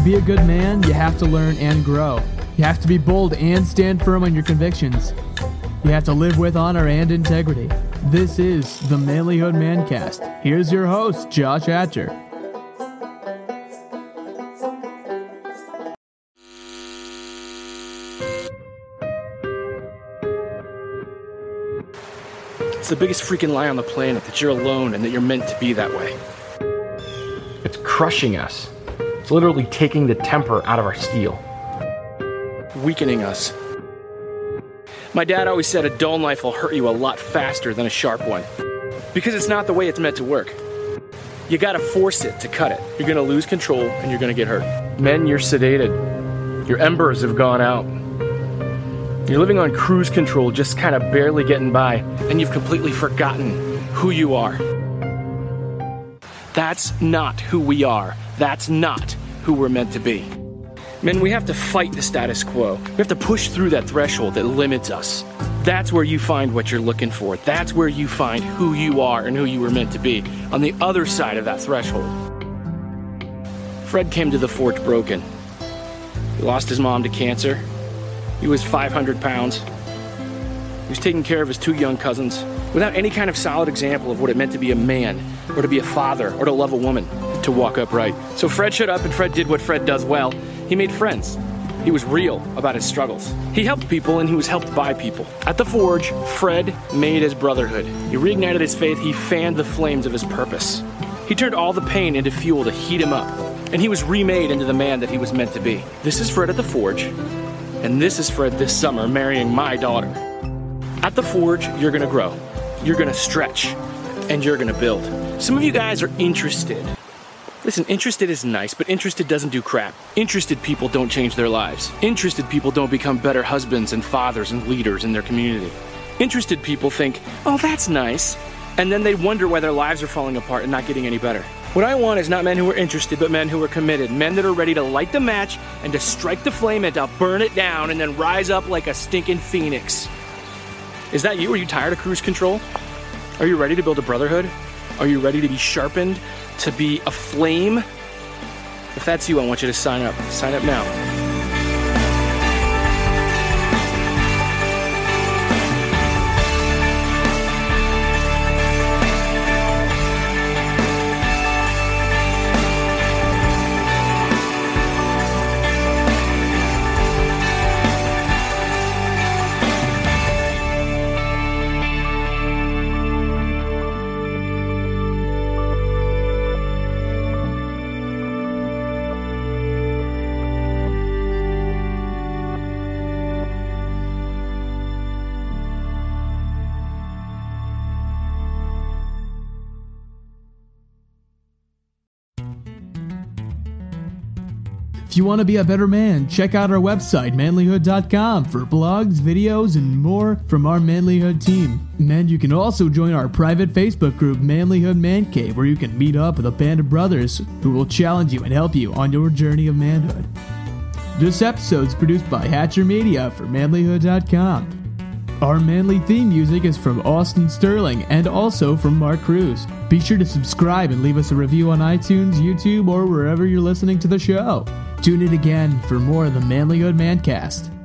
To be a good man, you have to learn and grow. You have to be bold and stand firm on your convictions. You have to live with honor and integrity. This is the Manlyhood Mancast. Here's your host, Josh Hatcher. It's the biggest freaking lie on the planet that you're alone and that you're meant to be that way. It's crushing us. It's literally taking the temper out of our steel. Weakening us. My dad always said a dull knife will hurt you a lot faster than a sharp one. Because it's not the way it's meant to work. You gotta force it to cut it. You're gonna lose control and you're gonna get hurt. Men, you're sedated. Your embers have gone out. You're living on cruise control, just kind of barely getting by, and you've completely forgotten who you are. That's not who we are. That's not who we're meant to be. Men, we have to fight the status quo. We have to push through that threshold that limits us. That's where you find what you're looking for. That's where you find who you are and who you were meant to be on the other side of that threshold. Fred came to the forge broken. He lost his mom to cancer. He was 500 pounds. Was taking care of his two young cousins without any kind of solid example of what it meant to be a man, or to be a father, or to love a woman, to walk upright. So Fred showed up and Fred did what Fred does well. He made friends. He was real about his struggles. He helped people and he was helped by people. At the Forge, Fred made his brotherhood. He reignited his faith, he fanned the flames of his purpose. He turned all the pain into fuel to heat him up, and he was remade into the man that he was meant to be. This is Fred at the Forge, and this is Fred this summer marrying my daughter. At the Forge, you're gonna grow, you're gonna stretch, and you're gonna build. Some of you guys are interested. Listen, interested is nice, but interested doesn't do crap. Interested people don't change their lives. Interested people don't become better husbands and fathers and leaders in their community. Interested people think, oh, that's nice, and then they wonder why their lives are falling apart and not getting any better. What I want is not men who are interested, but men who are committed. Men that are ready to light the match and to strike the flame and to burn it down and then rise up like a stinking phoenix. Is that you? Are you tired of cruise control? Are you ready to build a brotherhood? Are you ready to be sharpened, to be a flame? If that's you, I want you to sign up. Sign up now. If you want to be a better man, check out our website, manlyhood.com, for blogs, videos, and more from our Manlyhood team. And you can also join our private Facebook group, Manlyhood Man Cave, where you can meet up with a band of brothers who will challenge you and help you on your journey of manhood. This episode is produced by Hatcher Media for manlyhood.com. Our manly theme music is from Austin Sterling and also from Mark Cruz. Be sure to subscribe and leave us a review on iTunes, YouTube, or wherever you're listening to the show. Tune in again for more of the Manlyhood Mancast.